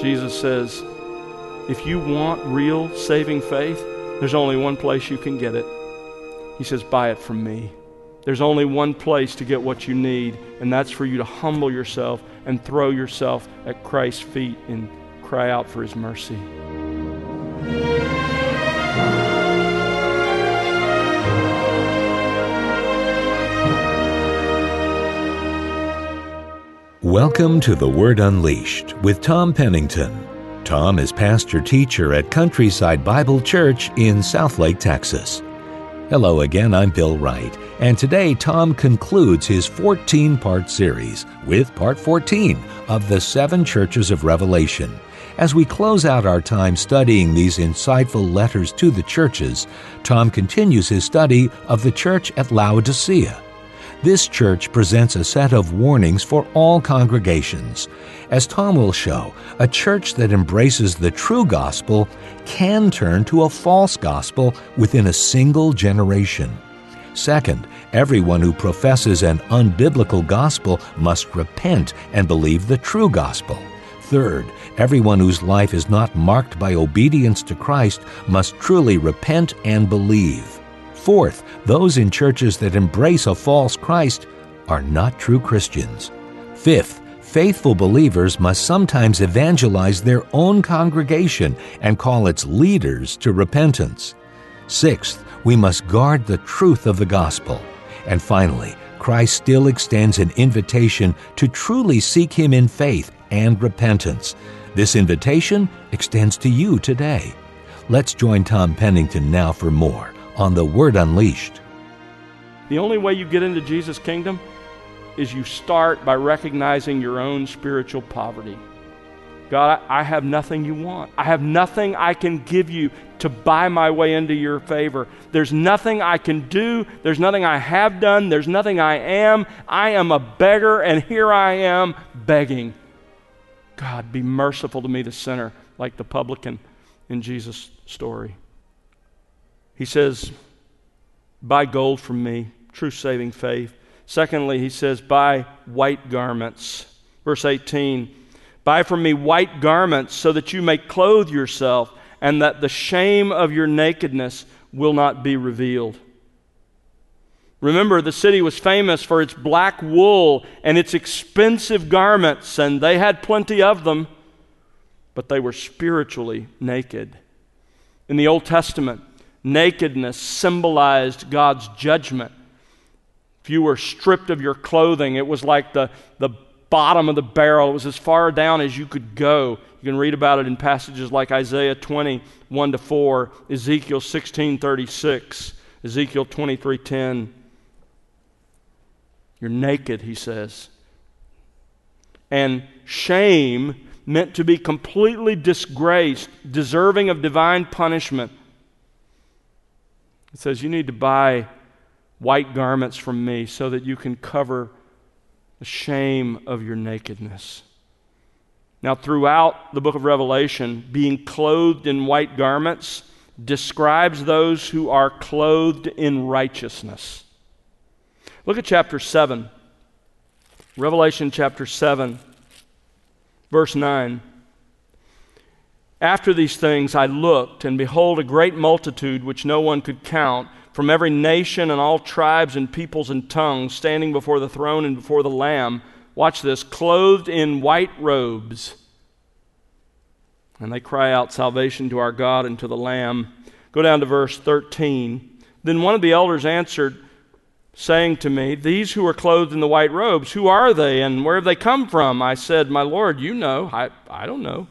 Jesus says, if you want real saving faith, there's only one place you can get it. He says, buy it from me. There's only one place to get what you need, and that's for you to humble yourself and throw yourself at Christ's feet and cry out for his mercy. Welcome to The Word Unleashed with Tom Pennington. Tom is pastor teacher at Countryside Bible Church in Southlake, Texas. Hello again, I'm Bill Wright, and today Tom concludes his 14 part series with part 14 of the seven churches of Revelation. As we close out our time studying these insightful letters to the churches, Tom continues his study of the church at Laodicea. This church presents a set of warnings for all congregations. As Tom will show, a church that embraces the true gospel can turn to a false gospel within a single generation. Second, everyone who professes an unbiblical gospel must repent and believe the true gospel. Third, everyone whose life is not marked by obedience to Christ must truly repent and believe. Fourth, those in churches that embrace a false Christ are not true Christians. Fifth, faithful believers must sometimes evangelize their own congregation and call its leaders to repentance. Sixth, we must guard the truth of the gospel. And finally, Christ still extends an invitation to truly seek Him in faith and repentance. This invitation extends to you today. Let's join Tom Pennington now for more on the Word Unleashed. The only way you get into Jesus' kingdom is you start by recognizing your own spiritual poverty. God, I, have nothing you want. I have nothing I can give you to buy my way into your favor. There's nothing I can do. There's nothing I have done. There's nothing I am. I am a beggar, and here I am begging. God, be merciful to me, the sinner, like the publican in Jesus' story. He says, Buy gold from me, true saving faith. Secondly, he says, Buy white garments. Verse 18 Buy from me white garments so that you may clothe yourself, and that the shame of your nakedness will not be revealed. Remember, the city was famous for its black wool and its expensive garments, and they had plenty of them, but they were spiritually naked. In the Old Testament, Nakedness symbolized God's judgment. If you were stripped of your clothing, it was like the, the bottom of the barrel. It was as far down as you could go. You can read about it in passages like Isaiah 20, 1 to 4, Ezekiel 16, 36, Ezekiel 23, 10. You're naked, he says. And shame meant to be completely disgraced, deserving of divine punishment. It says, You need to buy white garments from me so that you can cover the shame of your nakedness. Now, throughout the book of Revelation, being clothed in white garments describes those who are clothed in righteousness. Look at chapter 7. Revelation chapter 7, verse 9. After these things I looked, and behold, a great multitude which no one could count, from every nation and all tribes and peoples and tongues, standing before the throne and before the Lamb. Watch this clothed in white robes. And they cry out, Salvation to our God and to the Lamb. Go down to verse 13. Then one of the elders answered, saying to me, These who are clothed in the white robes, who are they and where have they come from? I said, My Lord, you know. I, I don't know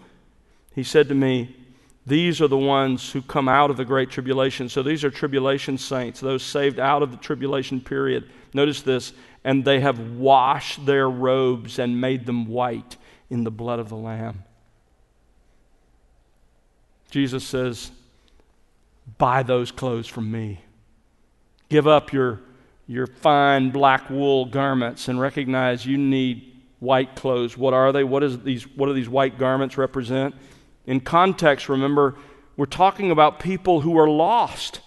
he said to me, These are the ones who come out of the great tribulation. So these are tribulation saints, those saved out of the tribulation period. Notice this, and they have washed their robes and made them white in the blood of the Lamb. Jesus says, Buy those clothes from me. Give up your, your fine black wool garments and recognize you need white clothes. What are they? What, is these, what do these white garments represent? In context, remember, we're talking about people who are lost,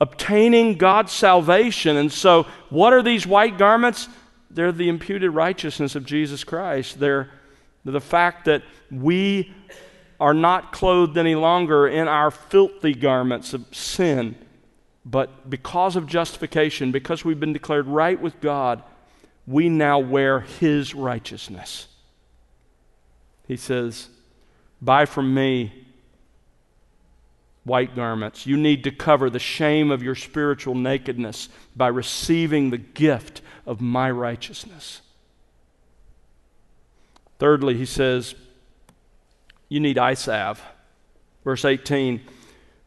obtaining God's salvation. And so, what are these white garments? They're the imputed righteousness of Jesus Christ. They're The fact that we are not clothed any longer in our filthy garments of sin, but because of justification, because we've been declared right with God, we now wear His righteousness. He says, Buy from me white garments. You need to cover the shame of your spiritual nakedness by receiving the gift of my righteousness. Thirdly, he says, You need eye salve. Verse 18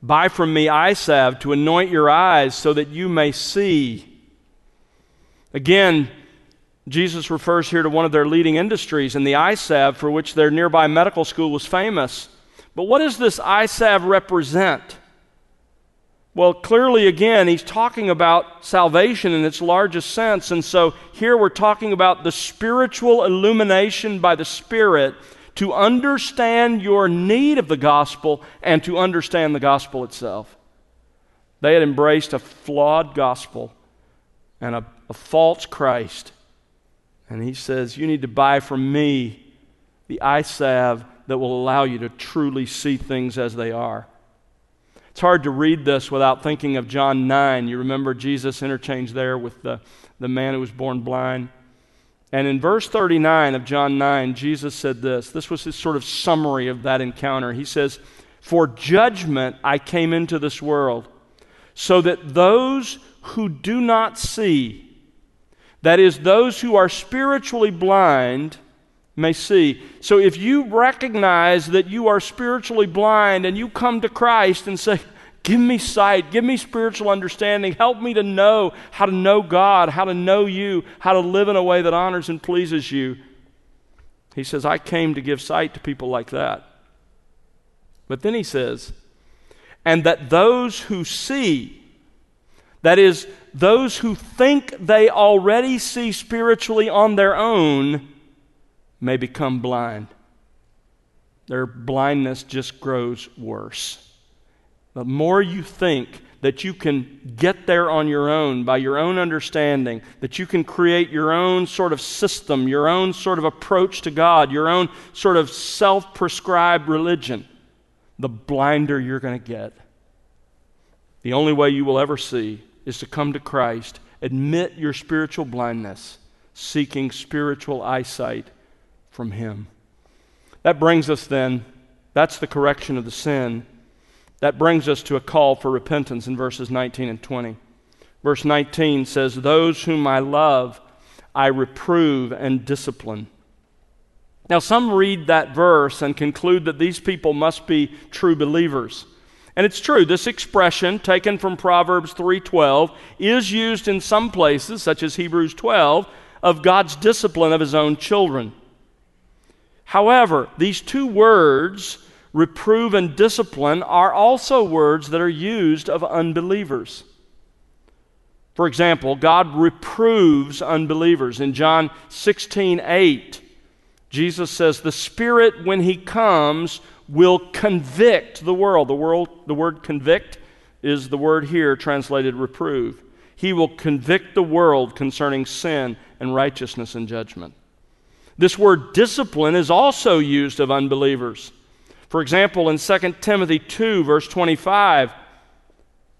Buy from me eye salve to anoint your eyes so that you may see. Again, Jesus refers here to one of their leading industries in the salve for which their nearby medical school was famous. But what does this salve represent? Well, clearly, again, he's talking about salvation in its largest sense. And so here we're talking about the spiritual illumination by the Spirit to understand your need of the gospel and to understand the gospel itself. They had embraced a flawed gospel and a, a false Christ. And he says, You need to buy from me the eye salve that will allow you to truly see things as they are. It's hard to read this without thinking of John 9. You remember Jesus interchanged there with the, the man who was born blind. And in verse 39 of John 9, Jesus said this. This was his sort of summary of that encounter. He says, For judgment I came into this world, so that those who do not see, that is, those who are spiritually blind, may see. So if you recognize that you are spiritually blind and you come to Christ and say, Give me sight, give me spiritual understanding, help me to know how to know God, how to know you, how to live in a way that honors and pleases you. He says, I came to give sight to people like that. But then he says, and that those who see, that is, those who think they already see spiritually on their own, may become blind. Their blindness just grows worse. The more you think that you can get there on your own by your own understanding, that you can create your own sort of system, your own sort of approach to God, your own sort of self prescribed religion, the blinder you're going to get. The only way you will ever see is to come to Christ, admit your spiritual blindness, seeking spiritual eyesight from Him. That brings us then, that's the correction of the sin. That brings us to a call for repentance in verses 19 and 20. Verse 19 says, Those whom I love, I reprove and discipline. Now, some read that verse and conclude that these people must be true believers. And it's true, this expression, taken from Proverbs 3:12, is used in some places, such as Hebrews 12, of God's discipline of his own children. However, these two words, reprove and discipline, are also words that are used of unbelievers. For example, God reproves unbelievers. In John 16 8, Jesus says, The Spirit, when He comes, will convict the world. The, world, the word convict is the word here translated reprove. He will convict the world concerning sin and righteousness and judgment. This word discipline is also used of unbelievers. For example, in 2 Timothy 2, verse 25,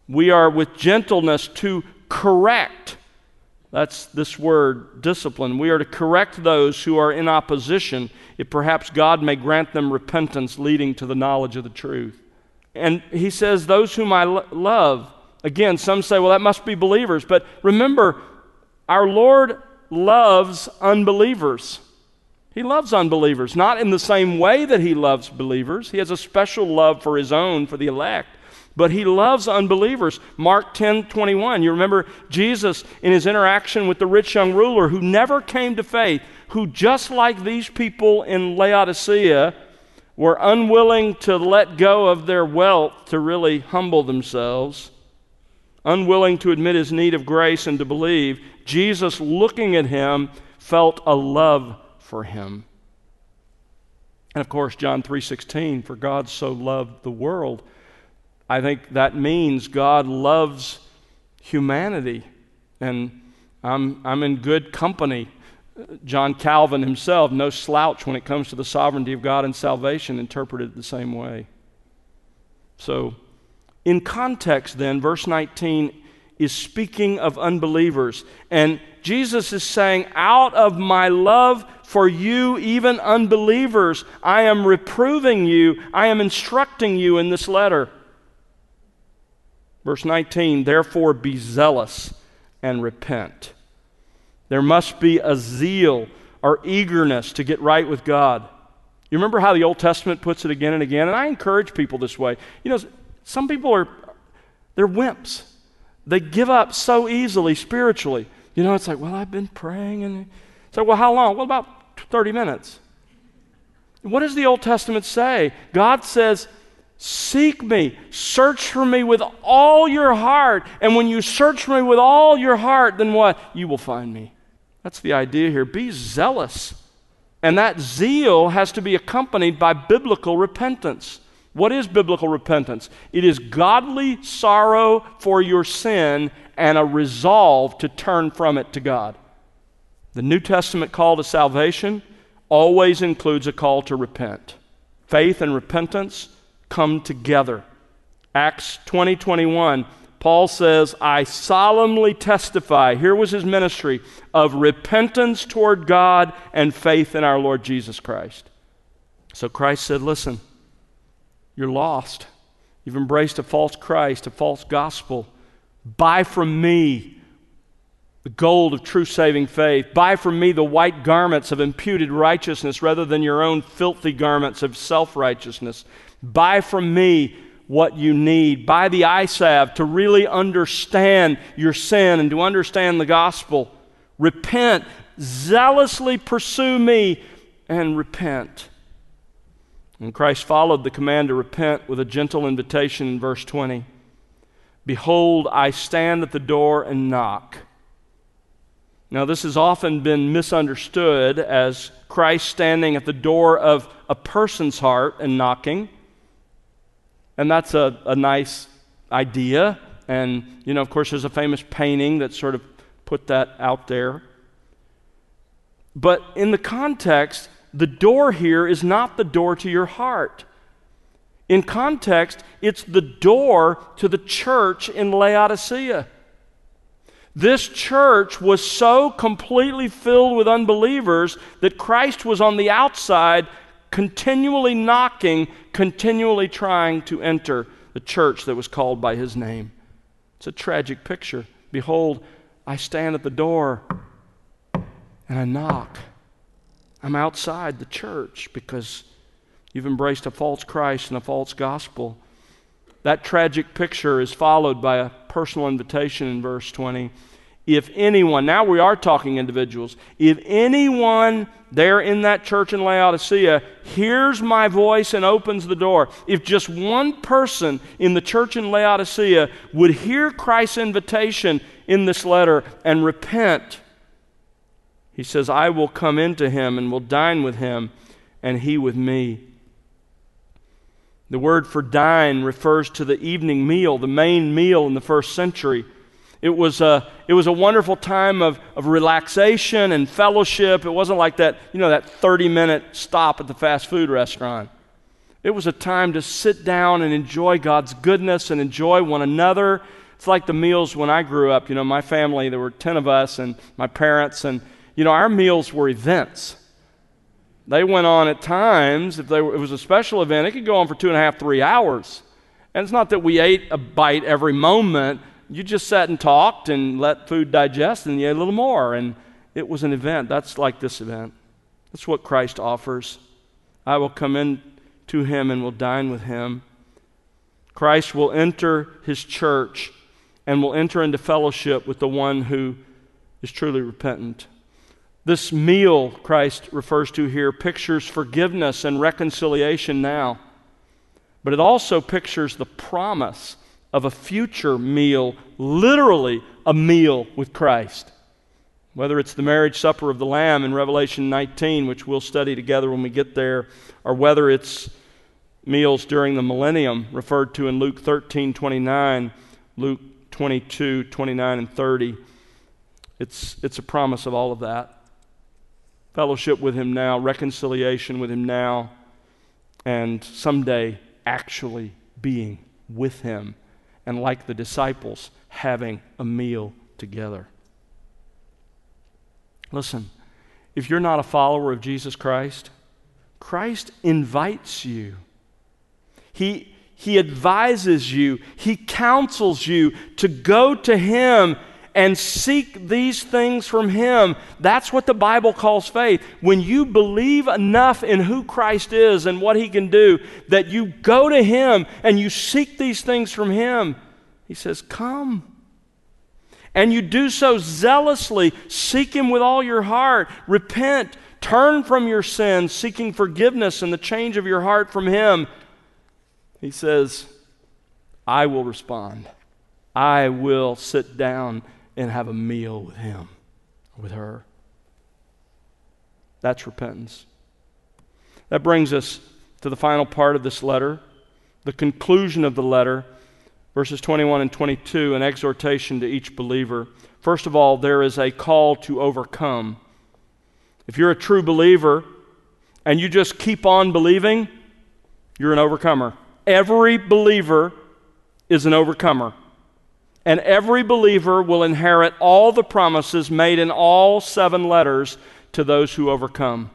we are with gentleness to correct. That's this word, discipline. We are to correct those who are in opposition, if perhaps God may grant them repentance leading to the knowledge of the truth. And he says, Those whom I lo- love. Again, some say, well, that must be believers. But remember, our Lord loves unbelievers. He loves unbelievers, not in the same way that he loves believers. He has a special love for his own, for the elect. But he loves unbelievers. Mark 10 21. You remember Jesus in his interaction with the rich young ruler who never came to faith, who, just like these people in Laodicea, were unwilling to let go of their wealth to really humble themselves, unwilling to admit his need of grace and to believe. Jesus, looking at him, felt a love for him. And of course, John 3:16, for God so loved the world. I think that means God loves humanity. And I'm, I'm in good company John Calvin himself, no slouch when it comes to the sovereignty of God and salvation, interpreted the same way. So, in context, then, verse 19 is speaking of unbelievers. And Jesus is saying, Out of my love for you, even unbelievers, I am reproving you, I am instructing you in this letter. Verse 19, therefore be zealous and repent. There must be a zeal or eagerness to get right with God. You remember how the Old Testament puts it again and again? And I encourage people this way. You know, some people are, they're wimps. They give up so easily spiritually. You know, it's like, well, I've been praying. And it's like, well, how long? Well, about 30 minutes. What does the Old Testament say? God says, Seek me, search for me with all your heart. And when you search for me with all your heart, then what? You will find me. That's the idea here. Be zealous. And that zeal has to be accompanied by biblical repentance. What is biblical repentance? It is godly sorrow for your sin and a resolve to turn from it to God. The New Testament call to salvation always includes a call to repent. Faith and repentance come together. Acts 20 21, Paul says, I solemnly testify, here was his ministry, of repentance toward God and faith in our Lord Jesus Christ. So Christ said, Listen, you're lost. You've embraced a false Christ, a false gospel. Buy from me the gold of true saving faith. Buy from me the white garments of imputed righteousness rather than your own filthy garments of self righteousness. Buy from me what you need. Buy the eye salve to really understand your sin and to understand the gospel. Repent. Zealously pursue me and repent. And Christ followed the command to repent with a gentle invitation in verse 20 Behold, I stand at the door and knock. Now, this has often been misunderstood as Christ standing at the door of a person's heart and knocking. And that's a, a nice idea. And, you know, of course, there's a famous painting that sort of put that out there. But in the context, the door here is not the door to your heart. In context, it's the door to the church in Laodicea. This church was so completely filled with unbelievers that Christ was on the outside, continually knocking, continually trying to enter the church that was called by his name. It's a tragic picture. Behold, I stand at the door and I knock. I'm outside the church because you've embraced a false Christ and a false gospel. That tragic picture is followed by a personal invitation in verse 20. If anyone, now we are talking individuals, if anyone there in that church in Laodicea hears my voice and opens the door, if just one person in the church in Laodicea would hear Christ's invitation in this letter and repent, he says, I will come into him and will dine with him, and he with me. The word for dine refers to the evening meal, the main meal in the first century. It was a, it was a wonderful time of, of relaxation and fellowship. It wasn't like that, you know, that 30 minute stop at the fast food restaurant. It was a time to sit down and enjoy God's goodness and enjoy one another. It's like the meals when I grew up. You know, my family, there were 10 of us and my parents, and, you know, our meals were events. They went on at times, if were, it was a special event, it could go on for two and a half, three hours. And it's not that we ate a bite every moment. You just sat and talked and let food digest and you ate a little more. And it was an event. That's like this event. That's what Christ offers. I will come in to him and will dine with him. Christ will enter his church and will enter into fellowship with the one who is truly repentant. This meal Christ refers to here pictures forgiveness and reconciliation now, but it also pictures the promise of a future meal, literally a meal with Christ. Whether it's the marriage supper of the Lamb in Revelation 19, which we'll study together when we get there, or whether it's meals during the millennium referred to in Luke 13 29, Luke 22 29 and 30. It's, it's a promise of all of that. fellowship with Him now, reconciliation with Him now, and someday actually being with Him and, like the disciples, having a meal together. Listen, if you're not a follower of Jesus Christ, Christ invites you. He, he advises you, He counsels you to go to Him and seek these things from Him. That's what the Bible calls faith. When you believe enough in who Christ is and what He can do, that you go to Him and you seek these things from Him, He says, Come. And you do so zealously, seek Him with all your heart, repent, turn from your sins, seeking forgiveness and the change of your heart from Him. He says, I will respond. I will sit down and have a meal with him, with her. That's repentance. That brings us to the final part of this letter, the conclusion of the letter, verses 21 and 22, an exhortation to each believer. First of all, there is a call to overcome. If you're a true believer and you just keep on believing, you're an overcomer. Every believer is an overcomer and every believer will inherit all the promises made in all seven letters to those who overcome.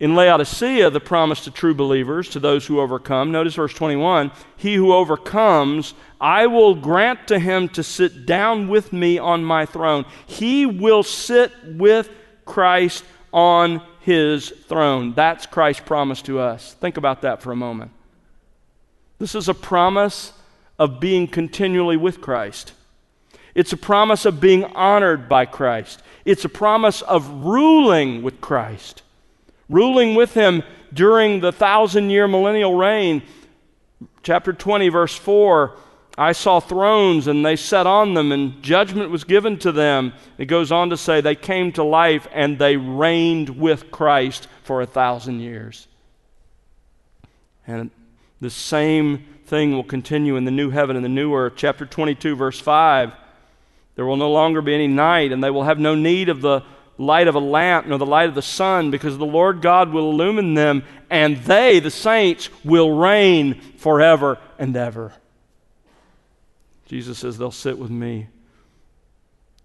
In Laodicea, the promise to true believers, to those who overcome, notice verse 21 He who overcomes, I will grant to him to sit down with me on my throne. He will sit with Christ on his throne. That's Christ's promise to us. Think about that for a moment. This is a promise of being continually with Christ. It's a promise of being honored by Christ. It's a promise of ruling with Christ, ruling with Him during the thousand year millennial reign. Chapter 20, verse 4 I saw thrones and they sat on them, and judgment was given to them. It goes on to say they came to life and they reigned with Christ for a thousand years. And the same thing will continue in the new heaven and the new earth. Chapter 22, verse 5. There will no longer be any night, and they will have no need of the light of a lamp nor the light of the sun, because the Lord God will illumine them, and they, the saints, will reign forever and ever. Jesus says, They'll sit with me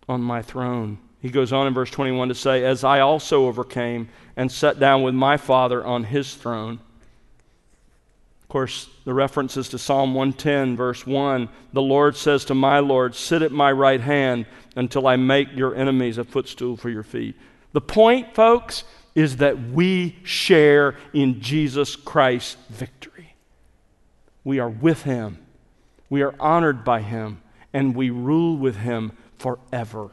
on my throne. He goes on in verse 21 to say, As I also overcame and sat down with my Father on his throne. Of course, the references to Psalm 110, verse 1 The Lord says to my Lord, Sit at my right hand until I make your enemies a footstool for your feet. The point, folks, is that we share in Jesus Christ's victory. We are with him, we are honored by him, and we rule with him forever.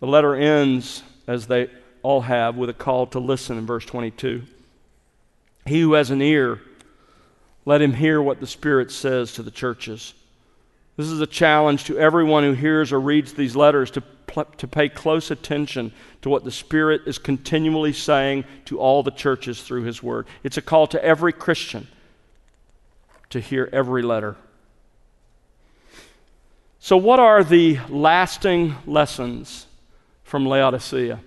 The letter ends, as they all have, with a call to listen in verse 22. He who has an ear, let him hear what the Spirit says to the churches. This is a challenge to everyone who hears or reads these letters to, to pay close attention to what the Spirit is continually saying to all the churches through His Word. It's a call to every Christian to hear every letter. So, what are the lasting lessons from Laodicea?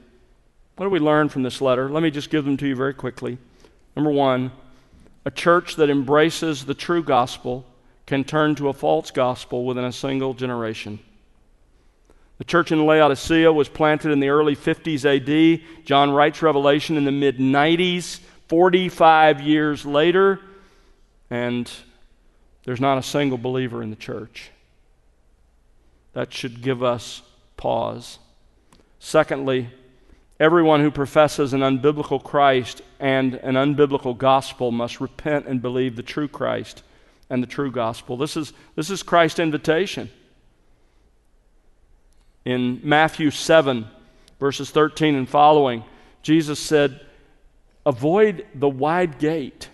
What do we learn from this letter? Let me just give them to you very quickly. Number one, a church that embraces the true gospel can turn to a false gospel within a single generation. The church in Laodicea was planted in the early 50s AD. John writes Revelation in the mid 90s, 45 years later, and there's not a single believer in the church. That should give us pause. Secondly, Everyone who professes an unbiblical Christ and an unbiblical gospel must repent and believe the true Christ and the true gospel. This is, this is Christ's invitation. In Matthew 7, verses 13 and following, Jesus said, Avoid the wide gate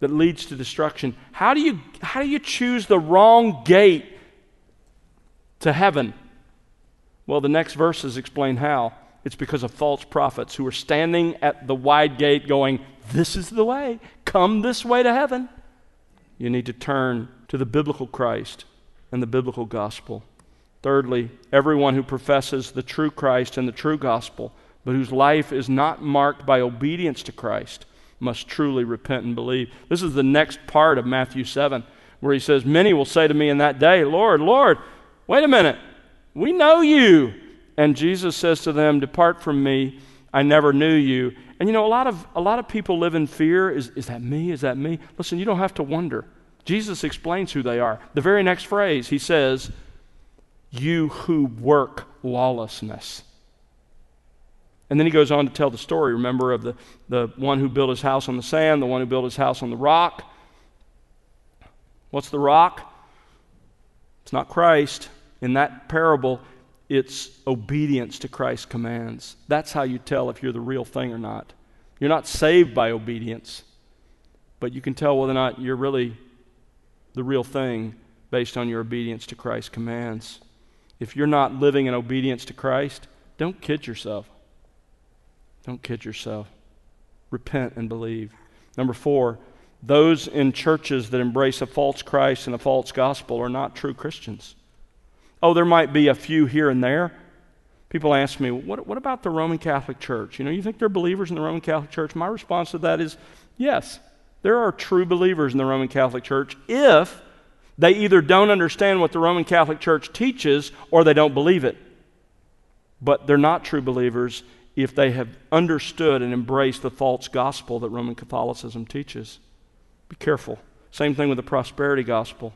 that leads to destruction. How do you, how do you choose the wrong gate to heaven? Well, the next verses explain how. It's because of false prophets who are standing at the wide gate going, This is the way. Come this way to heaven. You need to turn to the biblical Christ and the biblical gospel. Thirdly, everyone who professes the true Christ and the true gospel, but whose life is not marked by obedience to Christ, must truly repent and believe. This is the next part of Matthew 7, where he says, Many will say to me in that day, Lord, Lord, wait a minute, we know you. And Jesus says to them, Depart from me, I never knew you. And you know, a lot of, a lot of people live in fear. Is, is that me? Is that me? Listen, you don't have to wonder. Jesus explains who they are. The very next phrase, he says, You who work lawlessness. And then he goes on to tell the story, remember, of the, the one who built his house on the sand, the one who built his house on the rock. What's the rock? It's not Christ. In that parable, it's obedience to Christ's commands. That's how you tell if you're the real thing or not. You're not saved by obedience, but you can tell whether or not you're really the real thing based on your obedience to Christ's commands. If you're not living in obedience to Christ, don't kid yourself. Don't kid yourself. Repent and believe. Number four, those in churches that embrace a false Christ and a false gospel are not true Christians. Oh, there might be a few here and there. People ask me, what, what about the Roman Catholic Church? You know, you think they're believers in the Roman Catholic Church? My response to that is yes, there are true believers in the Roman Catholic Church if they either don't understand what the Roman Catholic Church teaches or they don't believe it. But they're not true believers if they have understood and embraced the false gospel that Roman Catholicism teaches. Be careful. Same thing with the prosperity gospel.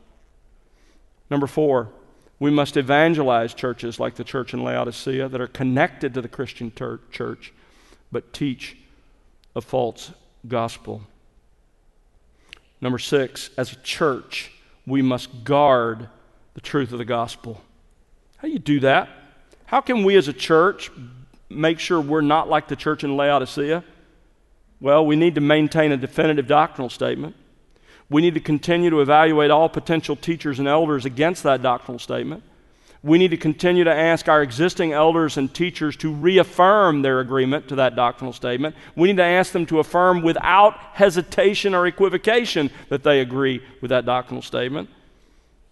Number four, we must evangelize churches like the church in Laodicea that are connected to the Christian ter- church but teach a false gospel. Number six, as a church, we must guard the truth of the gospel. How do you do that? How can we as a church make sure we're not like the church in Laodicea? Well, we need to maintain a definitive doctrinal statement. We need to continue to evaluate all potential teachers and elders against that doctrinal statement. We need to continue to ask our existing elders and teachers to reaffirm their agreement to that doctrinal statement. We need to ask them to affirm without hesitation or equivocation that they agree with that doctrinal statement.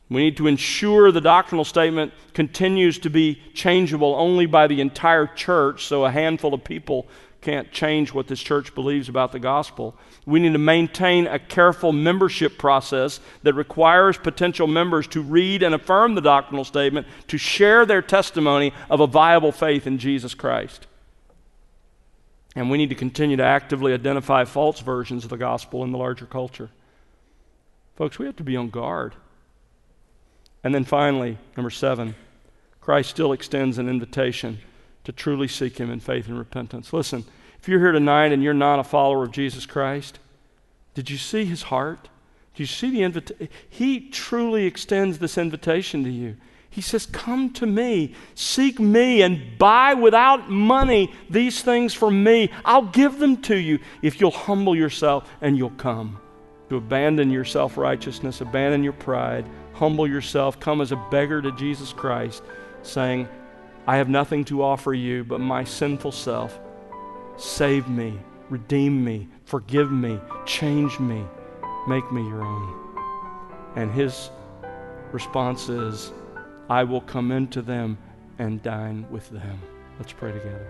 We need to ensure the doctrinal statement continues to be changeable only by the entire church so a handful of people can't change what this church believes about the gospel. We need to maintain a careful membership process that requires potential members to read and affirm the doctrinal statement, to share their testimony of a viable faith in Jesus Christ. And we need to continue to actively identify false versions of the gospel in the larger culture. Folks, we have to be on guard. And then finally, number seven, Christ still extends an invitation to truly seek Him in faith and repentance. Listen, if you're here tonight and you're not a follower of Jesus Christ, did you see His heart? Did you see the invitation? He truly extends this invitation to you. He says, Come to me, seek me, and buy without money these things from me. I'll give them to you if you'll humble yourself and you'll come. To abandon your self righteousness, abandon your pride, humble yourself, come as a beggar to Jesus Christ, saying, I have nothing to offer you but my sinful self. Save me, redeem me, forgive me, change me, make me your own. And his response is, I will come into them and dine with them. Let's pray together.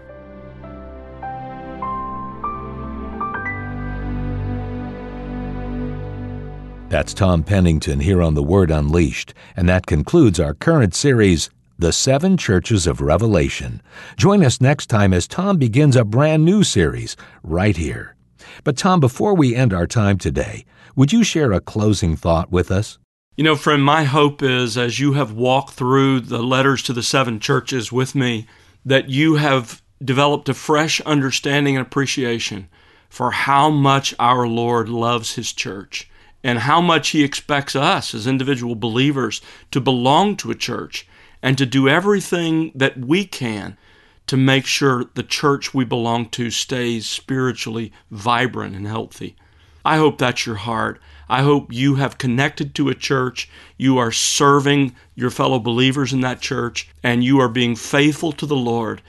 That's Tom Pennington here on The Word Unleashed, and that concludes our current series, The Seven Churches of Revelation. Join us next time as Tom begins a brand new series right here. But, Tom, before we end our time today, would you share a closing thought with us? You know, friend, my hope is as you have walked through the letters to the seven churches with me, that you have developed a fresh understanding and appreciation for how much our Lord loves His church and how much He expects us as individual believers to belong to a church and to do everything that we can to make sure the church we belong to stays spiritually vibrant and healthy. I hope that's your heart. I hope you have connected to a church, you are serving your fellow believers in that church, and you are being faithful to the Lord,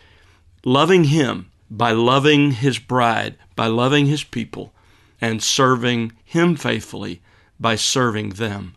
loving Him by loving His bride, by loving His people, and serving Him faithfully by serving them.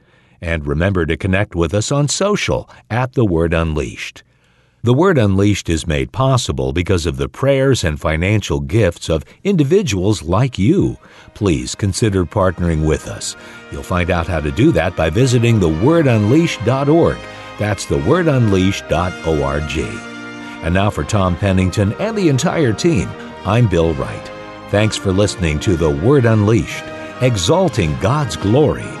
And remember to connect with us on social at The Word Unleashed. The Word Unleashed is made possible because of the prayers and financial gifts of individuals like you. Please consider partnering with us. You'll find out how to do that by visiting thewordunleashed.org. That's thewordunleashed.org. And now for Tom Pennington and the entire team, I'm Bill Wright. Thanks for listening to The Word Unleashed, exalting God's glory